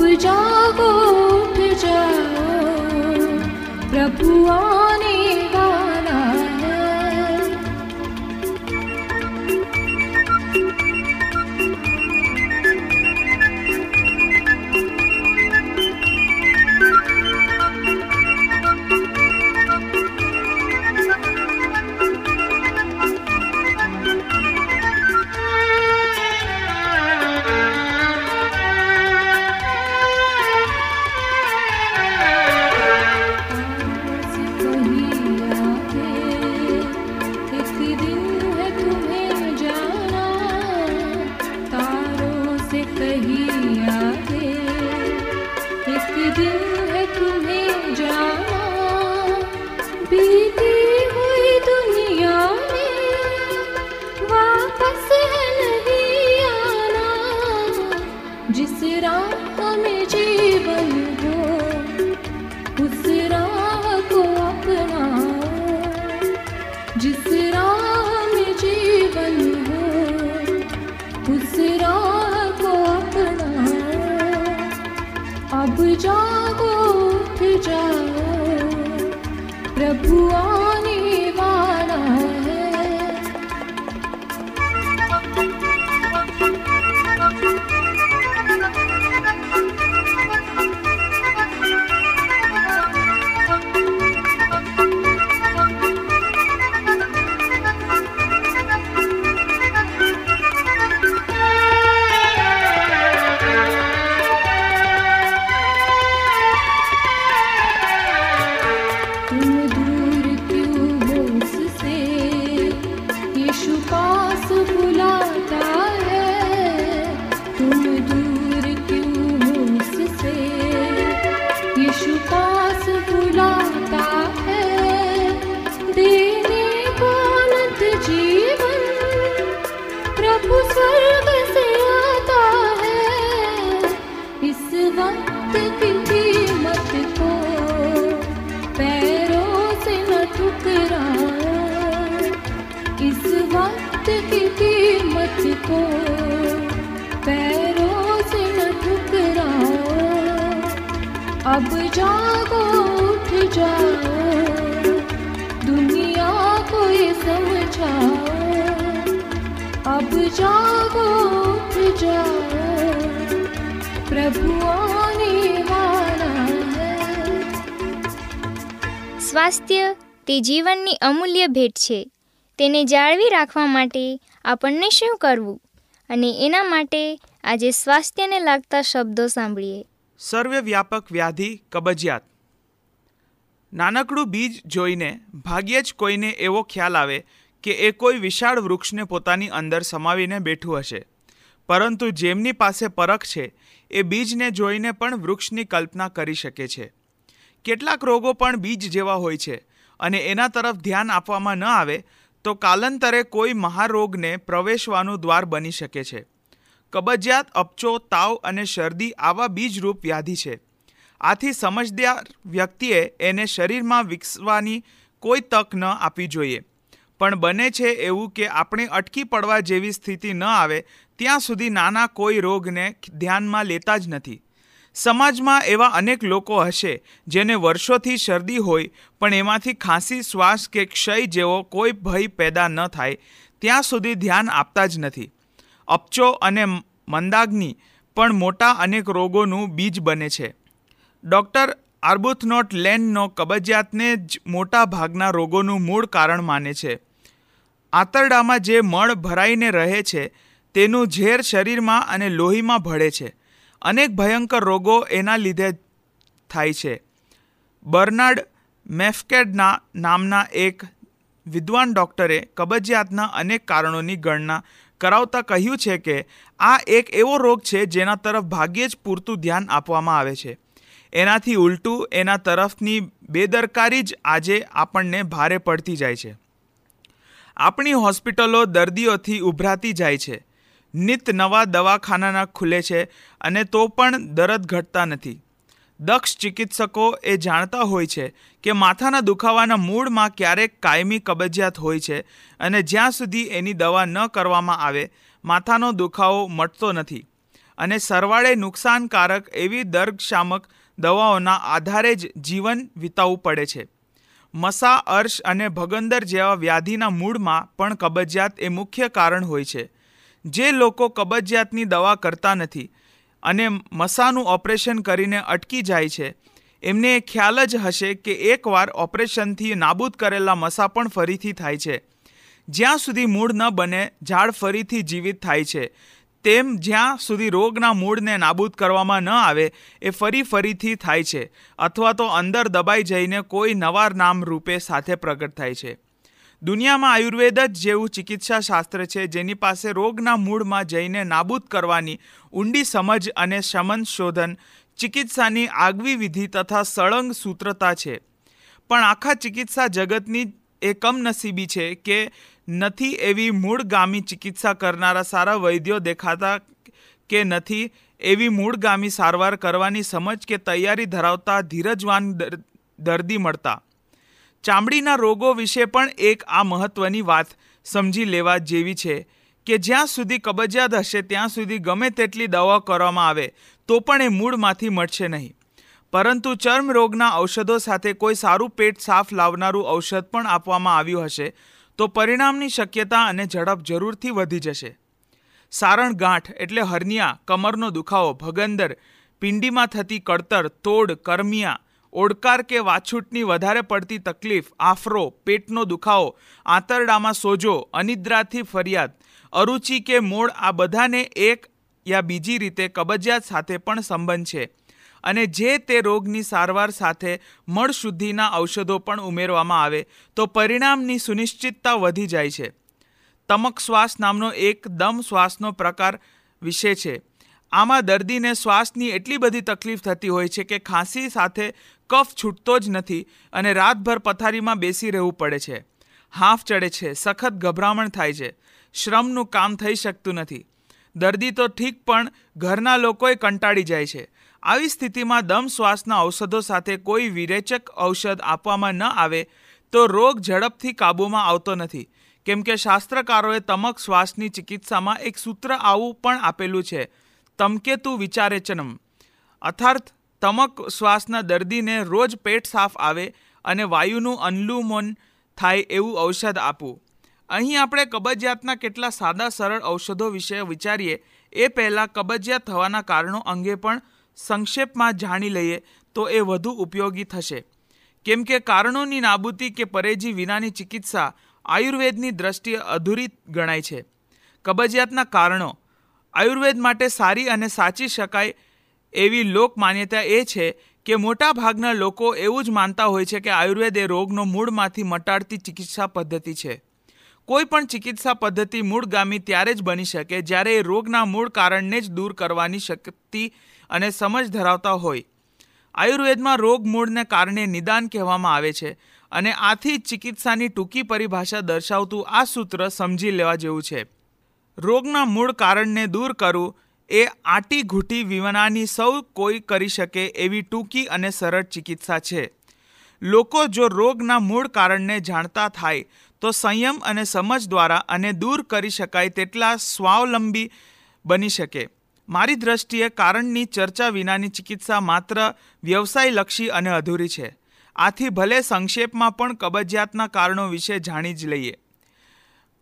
会照顾。સ્વાસ્થ્ય તે જીવનની અમૂલ્ય ભેટ છે. તેને જાળવી રાખવા માટે આપણને શું કરવું? અને એના માટે આજે સ્વાસ્થ્યને લાગતા શબ્દો સાંભળીએ. સર્વવ્યાપક વ્યાધિ કબજિયાત. નાનકડું બીજ જોઈને ભાગ્યે જ કોઈને એવો ખ્યાલ આવે કે એ કોઈ વિશાળ વૃક્ષને પોતાની અંદર સમાવીને બેઠું હશે. પરંતુ જેમની પાસે પરખ છે એ બીજને જોઈને પણ વૃક્ષની કલ્પના કરી શકે છે. કેટલાક રોગો પણ બીજ જેવા હોય છે અને એના તરફ ધ્યાન આપવામાં ન આવે તો કાલાંતરે કોઈ મહારોગને પ્રવેશવાનું દ્વાર બની શકે છે. કબજિયાત, અપચો, તાવ અને શરદી આવા બીજરૂપ વ્યાધિ છે. આથી સમજદાર વ્યક્તિએ એને શરીરમાં વિકસવાની કોઈ તક ન આપવી જોઈએ. પણ બને છે એવું કે આપણે અટકી પડવા જેવી સ્થિતિ ન આવે, ત્યાં સુધી નાના કોઈ રોગને ધ્યાનમાં લેતા જ નથી. સમાજમાં એવા અનેક લોકો હશે જેને વર્ષોથી શરદી હોય, પણ એમાંથી ખાંસી, શ્વાસ કે ક્ષય જેવો કોઈ ભય પેદા ન થાય, ત્યાં સુધી ધ્યાન આપતા જ નથી. અપચો અને મંદાગ્નિ પણ મોટા અનેક રોગોનું બીજ બને છે. ડૉક્ટર આર્બુથનોટ લેનનો કબજિયાતને જ મોટા ભાગના રોગોનું મૂળ કારણ માને છે. આંતરડામાં જે મળ ભરાઈને રહે છે, તેનું ઝેર શરીરમાં અને લોહીમાં ભળે છે. અનેક ભયંકર રોગો એના લીધે થાય છે. બર્નાર્ડ મેફકેડના નામના એક વિદ્વાન ડૉક્ટરે કબજિયાતના અનેક કારણોની ગણના કરાવતા કહ્યું છે કે, આ એક એવો રોગ છે જેના તરફ ભાગ્યે જ પૂરતું ધ્યાન આપવામાં આવે છે. એનાથી ઉલટું એના તરફની બેદરકારી જ આજે આપણને ભારે પડતી જાય છે. આપણી હોસ્પિટલો દર્દીઓથી ઉભરાતી જાય છે. નિત નવા દવાખાનાના ખુલે છે અને તો પણ દરદ ઘટતા નથી. દક્ષ ચિકિત્સકો એ જાણતા હોય છે કે માથાના દુખાવાના મૂળમાં ક્યારેક કાયમી કબજિયાત હોય છે અને જ્યાં સુધી એની દવા ન કરવામાં આવે, માથાનો દુખાવો મટતો નથી. અને સરવાળે નુકસાનકારક એવી દર્દશામક દવાઓના આધારે જ જીવન વિતાવવું પડે છે. મસા, અર્શ અને ભગંદર જેવા વ્યાધિના મૂળમાં પણ કબજિયાત એ મુખ્ય કારણ હોય છે. જે લોકો કબજિયાતની દવા કરતા નથી અને મસાનું ઓપરેશન કરીને અટકી જાય છે. એમને ખ્યાલ જ હશે કે એકવાર ઓપરેશનથી નાબૂદ કરેલા મસા પણ ફરીથી થાય છે. જ્યાં સુધી મૂળ ન બને, ઝાડ ફરીથી જીવિત થાય છે. તેમ જ્યાં સુધી રોગના મૂળને નાબૂદ કરવામાં ન આવે, એ ફરી ફરીથી થાય છે, અથવા તો અંદર દબાઈ જઈને કોઈ નવા નામ રૂપે સાથે પ્રગટ થાય છે. દુનિયામાં આયુર્વેદ જ જેવું ચિકિત્સા શાસ્ત્ર છે, જેની પાસે રોગના મૂળમાં જઈને નાબૂદ કરવાની ઊંડી સમજ અને શમન શોધન, ચિકિત્સાની આગવી વિધિ તથા સળંગ સૂત્રતા છે. પણ આખા ચિકિત્સા જગતની એ કમનસીબી છે કે નથી એવી મૂળગામી ચિકિત્સા કરનારા સારા વૈદ્યો દેખાતા કે નથી એવી મૂળગામી સારવાર કરવાની સમજ કે તૈયારી ધરાવતા ધીરજવાન દર્દી મળતા. ચામડીના રોગો વિશે પણ એક આ મહત્વની વાત સમજી લેવા જેવી છે કે જ્યાં સુધી કબજિયાત હશે ત્યાં સુધી ગમે તેટલી દવા કરવામાં આવે તો પણ એ મૂળમાંથી મળશે નહીં. પરંતુ ચર્મ રોગના ઔષધો સાથે કોઈ સારું પેટ સાફ લાવનારું ઔષધ પણ આપવામાં આવ્યું હશે તો પરિણામની શક્યતા અને ઝડપ જરૂરથી વધી જશે. સારણ ગાંઠ એટલે હર્નિયા, કમરનો દુખાવો, ભગંદર, પિંડીમાં થતી કળતર તોડ, કરમિયા, ઓડકાર કે વાછૂટની વધારે પડતી તકલીફ, આફરો, પેટનો દુખાવો, આંતરડામાં સોજો, અનિદ્રાથી ફરિયાદ, અરુચિ કે મોડ આ બધાને એક યા બીજી રીતે કબજિયાત સાથે પણ સંબંધ છે. અને જે તે રોગની સારવાર સાથે મળશુદ્ધિના ઔષધો પણ ઉમેરવામાં આવે, તો પરિણામની સુનિશ્ચિતતા વધી જાય છે. તમક શ્વાસ નામનો એક દમ શ્વાસનો પ્રકાર વિશે છે. આમાં દર્દીને શ્વાસની એટલી બધી તકલીફ થતી હોય છે કે ખાંસી સાથે કફ છૂટતો જ નથી અને રાતભર પથારીમાં બેસી રહેવું પડે છે. હાફ ચડે છે, સખત ગભરામણ થાય છે. શ્રમનું કામ થઈ શકતું નથી. દર્દી તો ઠીક પણ ઘરના લોકોએ કંટાળી જાય છે. આવી સ્થિતિમાં દમ શ્વાસના ઔષધો સાથે કોઈ વિરેચક ઔષધ આપવામાં ન આવે તો રોગ ઝડપથી કાબૂમાં આવતો નથી. કેમ કે શાસ્ત્રકારોએ તમક શ્વાસની ચિકિત્સામાં એક સૂત્ર આવું પણ આપેલું છે, તમકેતુ વિચારેચનમ. અર્થાત તમક શ્વાસના દર્દીને રોજ પેટ સાફ આવે અને વાયુનું અનલુમન થાય એવું ઔષધ આપવું. અહીં આપણે કબજિયાતના કેટલા સાદા સરળ ઔષધો વિશે વિચારીએ, એ પહેલાં કબજિયાત થવાના કારણો અંગે પણ સંક્ષેપમાં જાણી લઈએ તો એ વધુ ઉપયોગી થશે. કેમ કે કારણોની નાબૂદી કે પરેજી વિનાની ચિકિત્સા આયુર્વેદની દ્રષ્ટિએ અધૂરી ગણાય છે. કબજિયાતના કારણો. આયુર્વેદ માટે સારી અને સાચી શકાય એવી લોક માન્યતા એ છે કે મોટાભાગના લોકો એવું જ માનતા હોય છે કે આયુર્વેદ એ રોગનો મૂળમાંથી મટાડતી ચિકિત્સા પદ્ધતિ છે. કોઈ પણ ચિકિત્સા પદ્ધતિ મૂળગામી ત્યારે જ બની શકે જ્યારે એ રોગના મૂળ કારણને જ દૂર કરવાની શક્તિ અને સમજ ધરાવતા હોય. આયુર્વેદમાં રોગ મૂળને કારણે નિદાન કહેવામાં આવે છે અને આથી ચિકિત્સાની ટૂંકી પરિભાષા દર્શાવતું આ સૂત્ર સમજી લેવા જેવું છે. રોગના મૂળ કારણને દૂર કરવું એ આટી ઘૂંટી વિનાની સૌ કોઈ કરી શકે એવી ટૂંકી અને સરળ ચિકિત્સા છે. લોકો જો રોગના મૂળ કારણને જાણતા થાય તો સંયમ અને સમજ દ્વારા અને દૂર કરી શકાય તેટલા સ્વાવલંબી બની શકે. મારી દ્રષ્ટિએ કારણની ચર્ચા વિનાની ચિકિત્સા માત્ર વ્યવસાયલક્ષી અને અધૂરી છે. આથી ભલે સંક્ષેપમાં પણ કબજિયાતના કારણો વિશે જાણી જ લઈએ.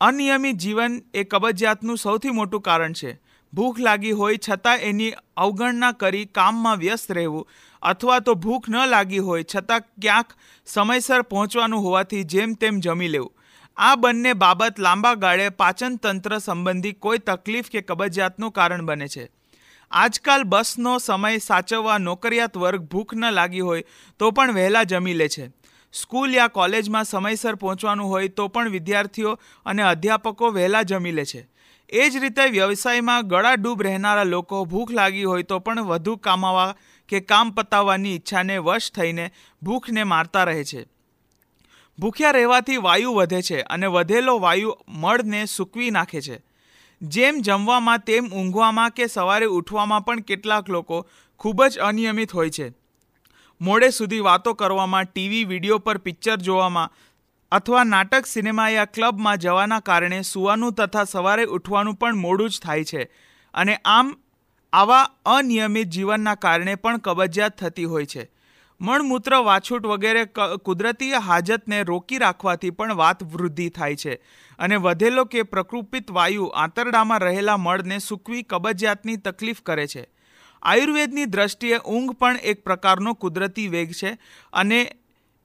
અનિયમિત જીવન એ કબજિયાતનું સૌથી મોટું કારણ છે. ભૂખ લાગી હોય છતાં એની અવગણના કરી કામમાં વ્યસ્ત રહેવું અથવા તો ભૂખ ન લાગી હોય છતાં ક્યાંક સમયસર પહોંચવાનું હોવાથી જેમ તેમ જમી લેવું. આ બંને બાબત લાંબા ગાળે પાચનતંત્ર સંબંધી કોઈ તકલીફ કે કબજિયાતનું કારણ બને છે. આજકાલ બસનો સમય સાચવવા નોકરિયાત વર્ગ ભૂખ ન લાગી હોય તો પણ વહેલા જમી લે છે. સ્કૂલ યા કોલેજમાં સમયસર પહોંચવાનું હોય તો પણ વિદ્યાર્થીઓ અને અધ્યાપકો વહેલા જમી લે છે. એ જ રીતે વ્યવસાયમાં ગળાડૂબ રહેનારા લોકો ભૂખ લાગી હોય તો પણ વધુ કામાવા કે કામ પતાવવાની ઈચ્છાને વશ થઈને ભૂખને મારતા રહે છે. ભૂખ્યા રહેવાથી વાયુ વધે છે અને વધેલો વાયુ મળને સૂકવી નાખે છે. જેમ જમવામાં, તેમ ઊંઘવામાં કે સવારે ઉઠવામાં પણ કેટલાક લોકો ખૂબ જ અનિયમિત હોય છે. મોડે સુધી વાતો કરવામાં, ટીવી, વીડિયો પર પિક્ચર જોવામાં અથવા નાટક, સિનેમા યા ક્લબમાં જવાના કારણે સૂવાનું તથા સવારે ઉઠવાનું પણ મોડું જ થાય છે. અને આમ આવા અનિયમિત જીવનના કારણે પણ કબજિયાત થતી હોય છે. મળમૂત્ર વાછૂટ વગેરે કુદરતી હાજતને રોકી રાખવાથી પણ વાત વૃદ્ધિ થાય છે. અને વધેલો કે પ્રકૃપિત વાયુ આંતરડામાં રહેલા મળને સૂકવી કબજિયાતની તકલીફ કરે છે. આયુર્વેદની દ્રષ્ટિએ ઊંઘ પણ એક પ્રકારનો કુદરતી વેગ છે અને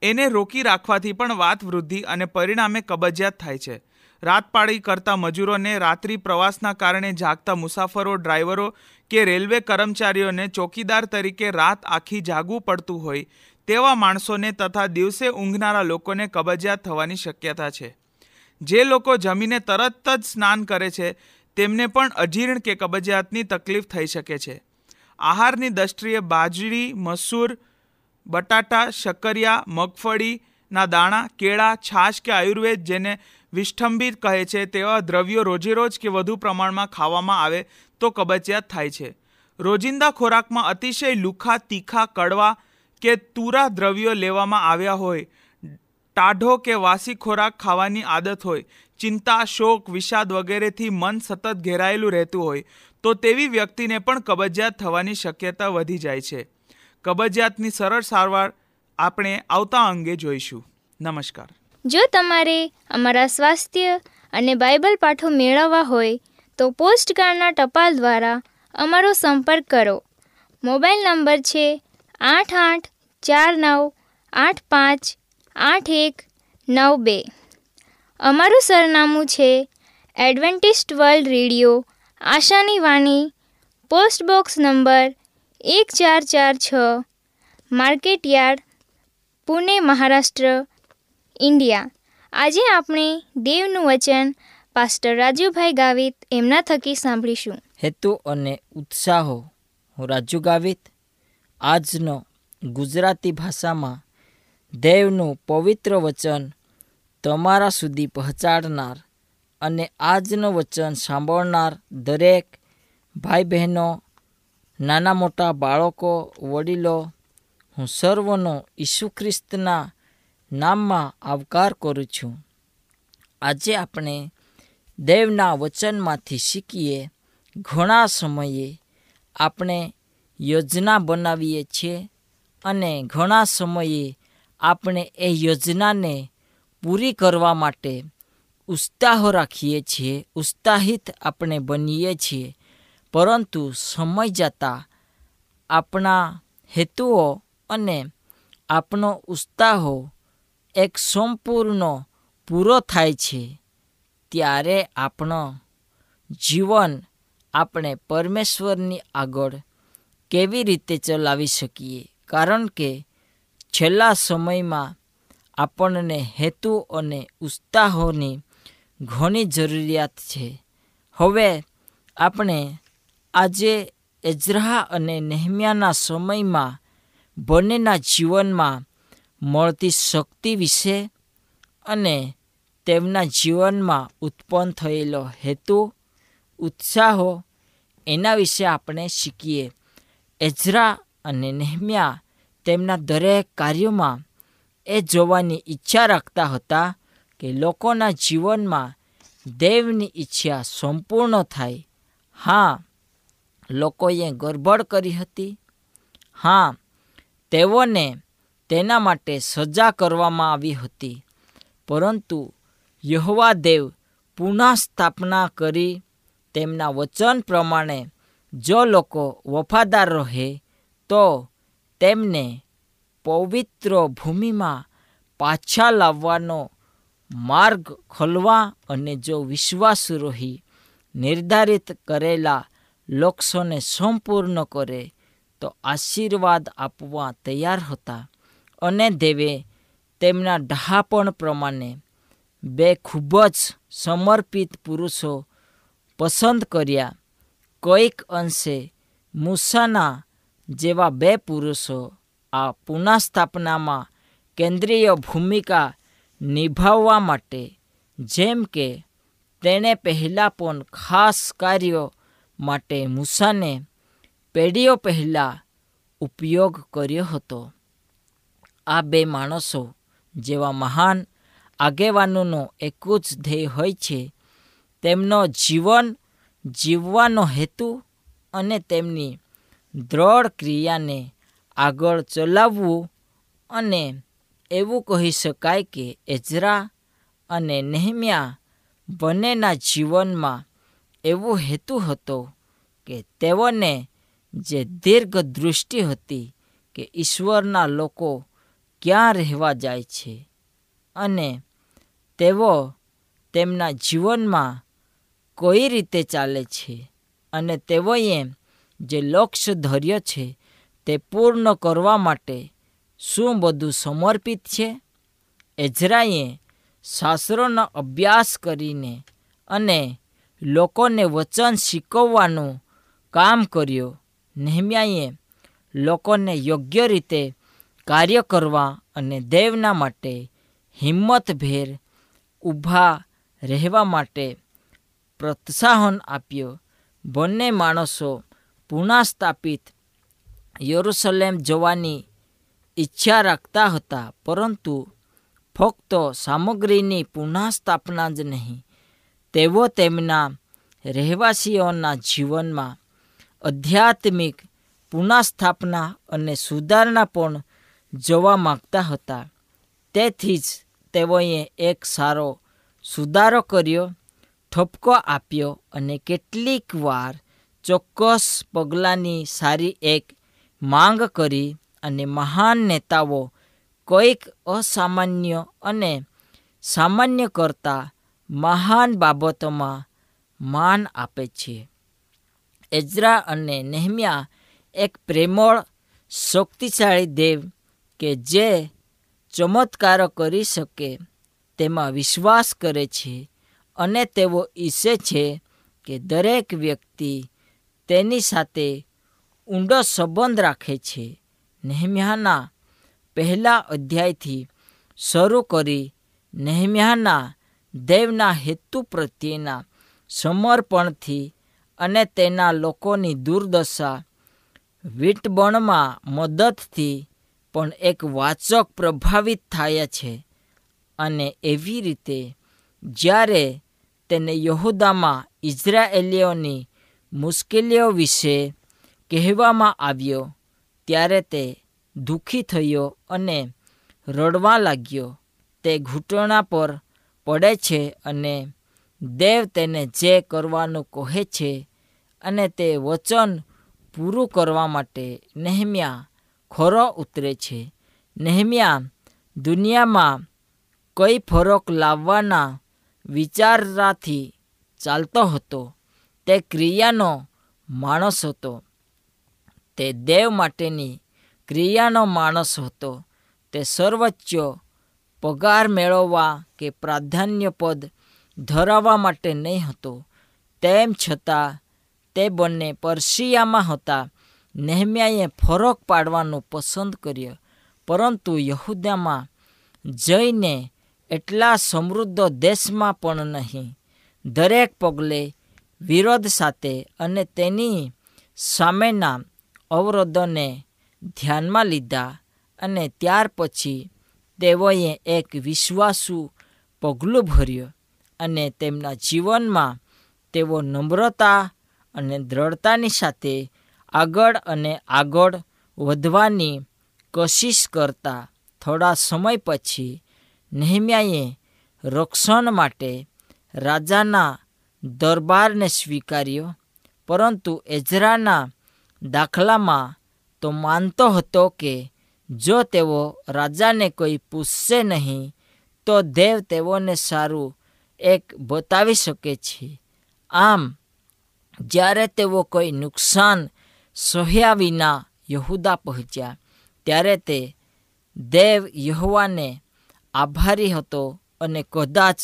એને રોકી રાખવાથી પણ વાત વૃદ્ધિ અને પરિણામે કબજિયાત થાય છે. રાતપાળી કરતા મજૂરોને રાત્રિ પ્રવાસના કારણે જાગતા મુસાફરો, ડ્રાઈવરો કે રેલવે કર્મચારીઓને ચોકીદાર તરીકે રાત આખી જાગવું પડતું હોય તેવા માણસોને તથા દિવસે ઊંઘનારા લોકોને કબજિયાત થવાની શક્યતા છે. જે લોકો જમીને તરત જ સ્નાન કરે છે, તેમને પણ અજીર્ણ કે કબજિયાતની તકલીફ થઈ શકે છે. આહારની દ્રષ્ટિએ બાજરી, મસૂર, બટાટા, શક્કરિયા, મગફળીના દાણા, કેળા, છાશ કે આયુર્વેદ જેને વિષ્ઠંભિત કહે છે તેવા દ્રવ્યો રોજેરોજ કે વધુ પ્રમાણમાં ખાવામાં આવે તો કબજિયાત થાય છે. રોજિંદા ખોરાકમાં અતિશય લુખા, તીખા, કડવા કે તુરા દ્રવ્યો લેવામાં આવ્યા હોય. ટાઢો કે વાસી ખોરાક ખાવાની આદત હોય. ચિંતા, શોક, વિષાદ વગેરેથી મન સતત ઘેરાયેલું રહેતું હોય, તો તેવી વ્યક્તિને પણ કબજિયાત થવાની શક્યતા વધી જાય છે. કબજિયાતની સરળ સારવાર આપણે આવતા અંગે જોઈશું. નમસ્કાર. જો તમારે અમારા સ્વાસ્થ્ય અને બાઇબલ પાઠો મેળવવા હોય, તો પોસ્ટકાર્ડના ટપાલ દ્વારા અમારો સંપર્ક કરો. મોબાઈલ નંબર છે આઠ આઠ ચાર નવ આઠ પાંચ આઠ એક નવ બે. અમારું સરનામું છે એડવેન્ટિસ્ટ વર્લ્ડ રેડિયો, આશાની વાણી, પોસ્ટ બોક્સ નંબર એક ચાર ચાર છ market yard Pune, Maharashtra India. આજે આપણે દેવનું વચન પાસ્ટર રાજુભાઈ ગાવિત એમના થકી સાંભળીશું. હેતુ અને ઉત્સાહો. હું રાજુ ગાવિત, આજનો ગુજરાતી ભાષામાં દેવનું પવિત્ર વચન તમારા સુધી પહોંચાડનાર અને આજનું વચન સાંભળનાર દરેક ભાઈ બહેનો નાના મોટા બાળકો, વડીલો, હું સર્વનો ઈસુ ખ્રિસ્તના નામમાં આવકાર કરું છું. આજે આપણે દેવના વચનમાંથી શીખીએ, ઘણા સમયે આપણે યોજના બનાવીએ છીએ અને ઘણા સમયે આપણે એ યોજનાને પૂરી કરવા માટે ઉત્સાહો રાખીએ છીએ, ઉત્સાહિત આપણે બનીએ છીએ. પરંતુ સમય જતાં આપણા હેતુઓ અને આપણો ઉત્સાહો એક સંપૂર્ણ પૂરો થાય છે, ત્યારે આપણો જીવન આપણે પરમેશ્વરની આગળ કેવી રીતે ચલાવી શકીએ? કારણ કે છેલ્લા સમયમાં આપણને હેતુ અને ઉત્સાહોની ઘણી જરૂરિયાત છે. હવે આપણે આજે એઝરા અને નેહમ્યાના સમયમાં બંનેના જીવનમાં મળતી શક્તિ વિશે અને તેમના જીવનમાં ઉત્પન્ન થયેલો હેતુ, ઉત્સાહો એના વિશે આપણે શીખીએ. એઝરા અને નેહમ્યા તેમના દરેક કાર્યોમાં એ જોવાની ઈચ્છા રાખતા હતા કે લોકોના જીવનમાં દેવની ઈચ્છા સંપૂર્ણ થાય. હા, લોકોએ ગરબડ કરી હતી. હા, તેઓને તેના માટે સજા કરવામાં આવી હતી. પરંતુ યહવા દેવ પુનઃ કરી તેમના વચન પ્રમાણે જો લોકો વફાદાર રહે, તો તેમને પવિત્ર ભૂમિમાં પાછા લાવવાનો માર્ગ ખોલવા અને જો વિશ્વાસ રહી, નિર્ધારિત કરેલા લક્ષ્યોને સંપૂર્ણ કરે, તો આશીર્વાદ આપવા તૈયાર હતા. અને દેવે તેમના ડહાપણ પ્રમાણે બે ખૂબ જ સમર્પિત પુરુષો પસંદ કર્યા. કોઈક અંશે મૂસાના જેવા બે પુરુષો આ પુનઃસ્થાપનામાં કેન્દ્રીય ભૂમિકા નિભાવવા માટે, જેમ કે તેણે પહેલાં પણ ખાસ કાર્યો માટે મૂસાને પેઢીઓ પહેલાં ઉપયોગ કર્યો હતો. આ બે માણસો જેવા મહાન આગેવાનોનો એક જ ધ્યેય હોય છે, તેમનો જીવન જીવવાનો હેતુ અને તેમની દ્રઢ ક્રિયાને આગળ ચલાવવું અને એવું કહી શકાય કે એજરા અને નેહમ્યા બંનેના જીવનમાં એવો હેતુ હતો કે તેઓને જે દીર્ઘ દૃષ્ટિ હતી કે ઈશ્વરના લોકો ક્યાં રહેવા જાય છે? અને તેઓ તેમના જીવનમાં કઈ રીતે ચાલે છે? અને તેઓએ જે લક્ષ્ય ધર્ય છે તે પૂર્ણ કરવા માટે શું બધું સમર્પિત છે? એઝરાએ શાસ્ત્રોનો અભ્યાસ કરીને અને લોકોને વચન શીખવવાનું કામ કર્યું. નહેમ્યાએ લોકોને યોગ્ય રીતે કાર્ય કરવા અને દેવના માટે હિંમતભેર ઊભા રહેવા માટે પ્રોત્સાહન આપ્યો. બંને માણસો પુનઃસ્થાપિત યરુસલેમ જવાની ઈચ્છા રાખતા હતા, પરંતુ ફક્ત સામગ્રીની પુનઃસ્થાપના જ નહીં, તેઓ તેમના રહેવાસીઓના જીવનમાં આધ્યાત્મિક પુનઃસ્થાપના અને સુધારણા પણ જોવા માગતા હતા. તેથી જ તેઓએ એક સારો સુધારો કર્યો, ઠપકો આપ્યો અને કેટલીક વાર ચોક્કસ પગલાંની સારી એક માંગ કરી અને મહાન નેતાઓ કોઈક અસામાન્ય અને સામાન્ય કરતાં મહાન બાબતોમાં માન આપે છે. એઝરા અને નેહમિયા એક પ્રેમળ, શક્તિશાળી દેવ કે જે ચમત્કારો કરી શકે, તેમાં વિશ્વાસ કરે છે અને તેઓ ઈચ્છે છે કે દરેક વ્યક્તિ તેની સાથે ઊંડો સંબંધ રાખે છે. નેહમ્યાના પહેલા અધ્યાયથી શરૂ કરી નેહમ્યાના દેવના હેતુ પ્રત્યેના સમર્પણથી અને તેના લોકોની દુર્દશા, વીટબણમાં મદદથી પણ એક વાચક પ્રભાવિત થાય છે અને એવી રીતે જ્યારે તેને યહુદામાં ઇઝરાયેલીઓની મુશ્કેલીઓ વિશે કહેવામાં આવ્યો, ત્યારે તે દુઃખી થયો અને રડવા લાગ્યો. તે ઘૂંટણા પર પડે છે અને દેવ તેને જે કરવાનું કહે છે અને તે વચન પૂરું કરવા માટે નેહમ્યા ખરો ઉતરે છે. નહેમ્યા, દુનિયામાં કઈ ફરક લાવવાના વિચારરાથી ચાલતો હતો. તે ક્રિયાનો માણસ હતો. તે દેવ માટેની ક્રિયાનો માણસ હતો. તે સર્વોચ્ચ પગાર મેળવવા કે પ્રાધાન્ય પદ ધરાવવા માટે નહીં હતો. તેમ છતાં તે બંને પર્શિયામાં હતા. નેહમ્યાએ ફરક પાડવાનું પસંદ કર્યો, પરંતુ યહુદામાં જઈને એટલા સમૃદ્ધ દેશમાં પણ નહીં. દરેક પગલે વિરોધ સાથે અને તેની સામેના અવરોધોને ધ્યાનમાં લીધા અને ત્યાર પછી તેઓએ એક વિશ્વાસુ પગલું ભર્યું અને તેમના જીવનમાં તેઓ નમ્રતા અને દ્રઢતાની સાથે આગળ અને આગળ વધવાની કોશિશ કરતા થોડા સમય પછી નહેમ્યાએ રક્ષણ માટે રાજાના દરબારને સ્વીકાર્યો, પરંતુ એઝરાના દાખલામાં તો માનતો હતો કે જો તેઓ રાજાને કોઈ પૂછશે નહીં, તો દેવ તેઓને સારું એક બતાવી શકે છે. આમ, જ્યારે તેઓ કોઈ નુકસાન સહ્યા વિના યહુદા પહોંચ્યા. ત્યારે તે દેવ યહોવાને આભારી હતો અને કદાચ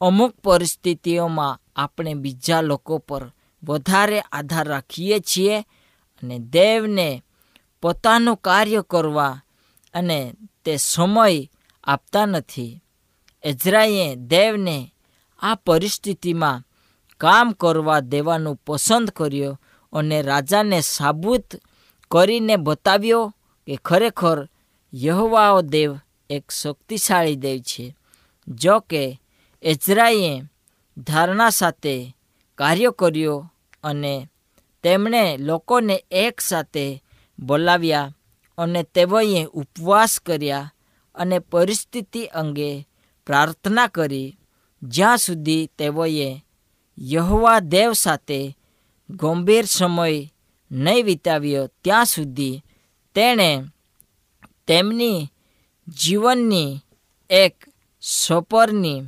અમુક પરિસ્થિતિઓમાં આપણે બીજા લોકો પર વધારે આધાર રાખીએ છીએ અને દેવને પોતાનું કાર્ય કરવા અને તે સમય આપતા નથી. એઝરાઈએ દેવને આ પરિસ્થિતિમાં કામ કરવા દેવાનું પસંદ કર્યો અને રાજાને સાબુત કરીને બતાવ્યો કે ખરેખર યહવાઓ દેવ એક શક્તિશાળી દેવ છે. જો કે એઝરાએ ધારણા સાથે કાર્ય કર્યો અને તેમણે લોકોને એક સાથે બોલાવ્યા અને તેઓએ ઉપવાસ કર્યા અને પરિસ્થિતિ અંગે પ્રાર્થના કરી. જ્યાં સુધી તેઓએ યહવા દેવ સાથે ગંભીર સમય નહીં વિતાવ્યો ત્યાં સુધી તેણે તેમની જીવનની એક સપરની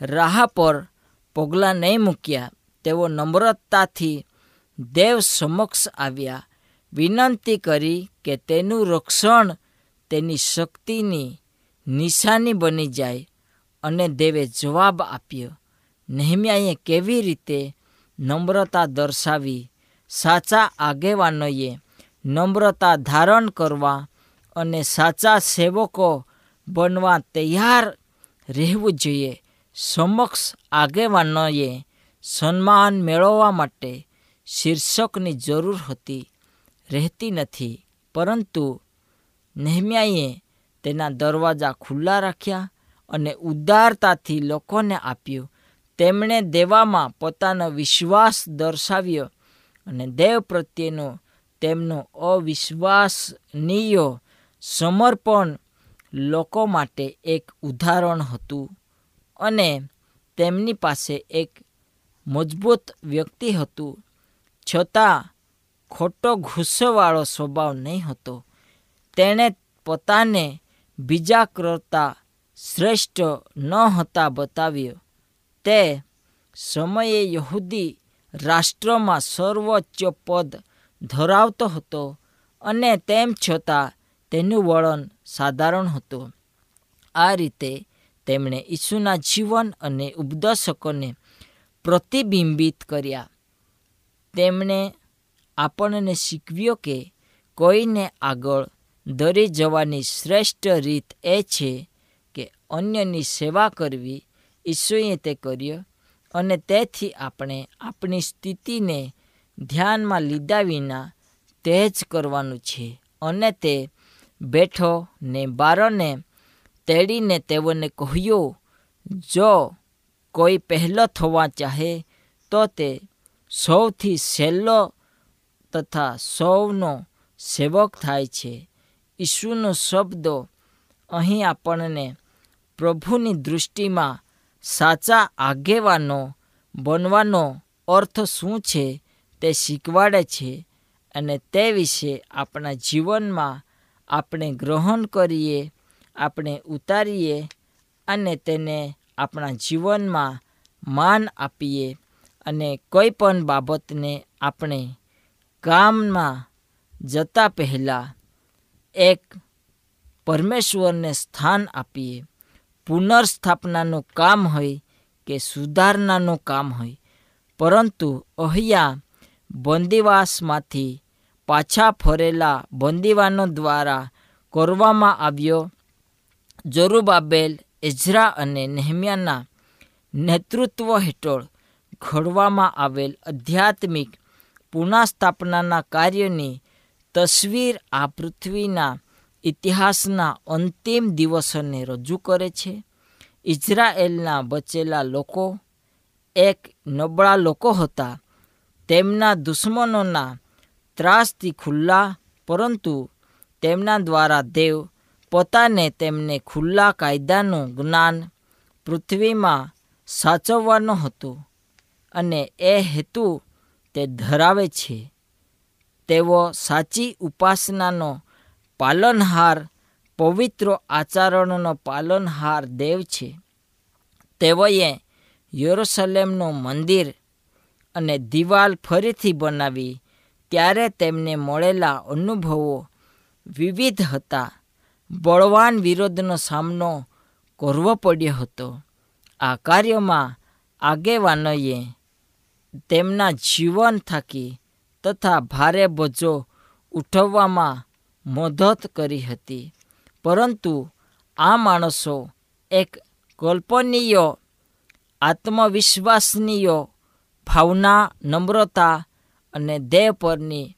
રાહ પર પગલાં નહીં મૂક્યા. તેઓ નમ્રતાથી દેવ સમક્ષ આવ્યા. વિનંતી કરી કે તેનું રક્ષણ તેની શક્તિની નિશાની બની જાય અને દેવે જવાબ આપ્યો, નહેમ્યાએ કેવી રીતે નમ્રતા દર્શાવી, સાચા આગેવાનોએ નમ્રતા ધારણ કરવા અને સાચા સેવકો બનવા તૈયાર રહેવું જોઈએ. સમક્ષ આગેવાનોએ સન્માન મેળવવા માટે શીર્ષકની જરૂર હતી, રહેતી નથી. પરંતુ નહેમ્યાએ તેના દરવાજા ખુલ્લા રાખ્યા અને ઉદારતાથી લોકોને આપ્યું. તેમણે દેવામાં પોતાનો વિશ્વાસ દર્શાવ્યો અને દેવ પ્રત્યેનો તેમનો અવિશ્વાસનીય સમર્પણ લોકો માટે એક ઉદાહરણ હતું અને તેમની પાસે એક મજબૂત વ્યક્તિ હતું. છતાં ખોટો ગુસ્સોવાળો સ્વભાવ નહીં હતો. તેણે પોતાને બીજા કરતાં શ્રેષ્ઠ ન હતા બતાવ્યો. તે સમયે યહૂદી રાષ્ટ્રમાં સર્વોચ્ચ પદ ધરાવતો હતો અને તેમ છતાં તેનું વળન સાધારણ હતું. આ રીતે તેમણે ઈસુના જીવન અને ઉપદેશકોને પ્રતિબિંબિત કર્યા. તેમણે આપણને શીખવ્યો કે કોઈને આગળ દરી જવાની શ્રેષ્ઠ રીત એ છે કે અન્યની સેવા કરવી ઈસુએ તે કર્યો અને તેથી આપણે આપણી સ્થિતિને ધ્યાનમાં લીધા વિના તે જ કરવાનું છે. અને તે બેઠો ને બારોને તેડીને તેઓને કહ્યું, જો કોઈ પહેલો થવા ચાહે, તો તે સૌથી સહેલો તથા સૌનો સેવક થાય છે. ઈસુનો શબ્દો અહીં આપણને પ્રભુની દૃષ્ટિમાં સાચા આગેવાનો બનવાનો અર્થ શું છે તે શીખવાડે છે અને તે વિશે આપણા જીવનમાં આપણે ગ્રહણ કરીએ, આપણે ઉતારીએ અને તેને આપણા જીવનમાં માન આપીએ અને કોઈ પણ બાબતને આપણે કામમાં જતા પહેલાં એક પરમેશ્વરને સ્થાન આપીએ. પુનર્સ્થાપનાનું કામ હોય કે સુધારણાનું કામ હોય. પરંતુ અહીંયા બંદીવાસમાંથી પાછા ફરેલા બંદીવાનો દ્વારા કરવામાં આવ્યો જરૂબાબેલ, એઝરા અને નેહમિયાના નેતૃત્વ હેઠળ ઘડવામાં આવેલ આધ્યાત્મિક પુનઃસ્થાપનાના કાર્યની તસવીર આ પૃથ્વીના ઇતિહાસના અંતિમ દિવસોને રજૂ કરે છે. ઇઝરાયેલના બચેલા લોકો, એક નબળા લોકો હતા. તેમના દુશ્મનોના ત્રાસથી ખુલ્લા, પરંતુ તેમના દ્વારા દેવ પોતાને તેમને ખુલ્લા કાયદાનું જ્ઞાન પૃથ્વીમાં સાચવવાનો હતો અને એ હેતુ તે ધરાવે છે. તેઓ સાચી ઉપાસનાનો પાલનહાર પવિત્ર આચરણનો પાલનહાર દેવ છે. તેઓએ યરુશલેમનું મંદિર અને દિવાલ ફરીથી બનાવી, ત્યારે તેમને મળેલા અનુભવો વિવિધ હતા. બળવાન વિરોધનો સામનો કરવો પડ્યો હતો. આ કાર્યમાં આગેવાનોએ તેમના જીવન થકી તથા ભારે બોજો ઉઠવવામાં મદદ કરી હતી. પરંતુ આ માણસો એક કલ્પનીય, આત્મવિશ્વાસનીય ભાવના, નમ્રતા અને દેહ પરની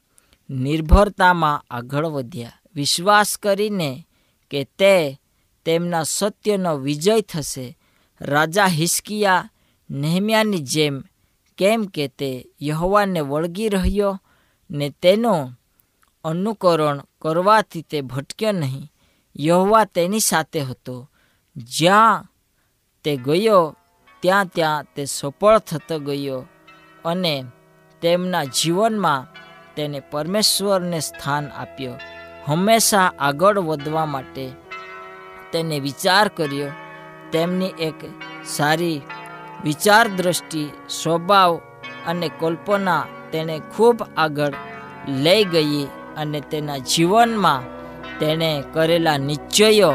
નિર્ભરતામાં આગળ વધ્યા. વિશ્વાસ કરીને કે તે તેમના સત્યનો વિજય થશે. રાજા હિસ્કિયા નેહમ્યાની જેમ કેમ કે તે યહવાને વળગી રહ્યો ને તેનો અનુકરણ કરવાથી તે ભટક્યો નહીં. યહોવા તેની સાથે હતો. જ્યાં તે ગયો, ત્યાં ત્યાં તે સફળ થતો ગયો અને તેમના જીવનમાં તેને પરમેશ્વરને સ્થાન આપ્યો. હંમેશા આગળ વધવા માટે તેને વિચાર કર્યો. તેમની એક સારી વિચાર દ્રષ્ટિ સ્વભાવ અને કલ્પના તેને ખૂબ આગળ લઈ ગઈ અને તેના જીવનમાં તેણે કરેલા નિશ્ચયો,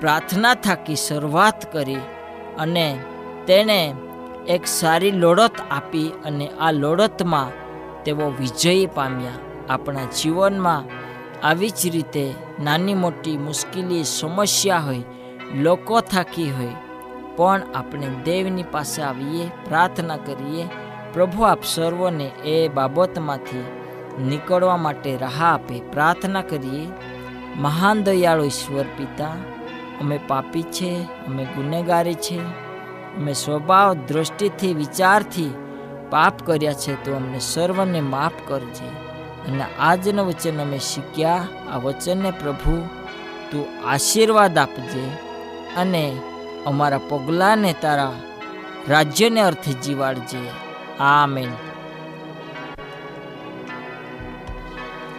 પ્રાર્થના થાકી શરૂઆત કરી અને તેણે એક સારી લોડત આપી અને આ લોડતમાં તેઓ વિજયી પામ્યા. આપણા જીવનમાં આવી જ રીતે નાની મોટી મુશ્કેલી, સમસ્યા હોય, લોકો થાકી હોય, પણ આપણે દેવની પાસે આવીએ, પ્રાર્થના કરીએ, પ્રભુ, આપ સર્વને એ બાબતમાંથી નીકળવા માટે રાહ આપે, પ્રાર્થના કરીએ. મહાન દયાળુ ઈશ્વર પિતા, અમે પાપી છે, અમે ગુનેગારી છે, અમે સ્વભાવ દૃષ્ટિથી વિચારથી પાપ કર્યા છે, તો અમને સર્વને માફ કરજે. અને આજનું વચન અમે શીખ્યા, આ વચનને પ્રભુ, તું આશીર્વાદ આપજે અને અમારા પગલાંને તારા રાજ્યને અર્થે જીવાડજે. આ આમેન.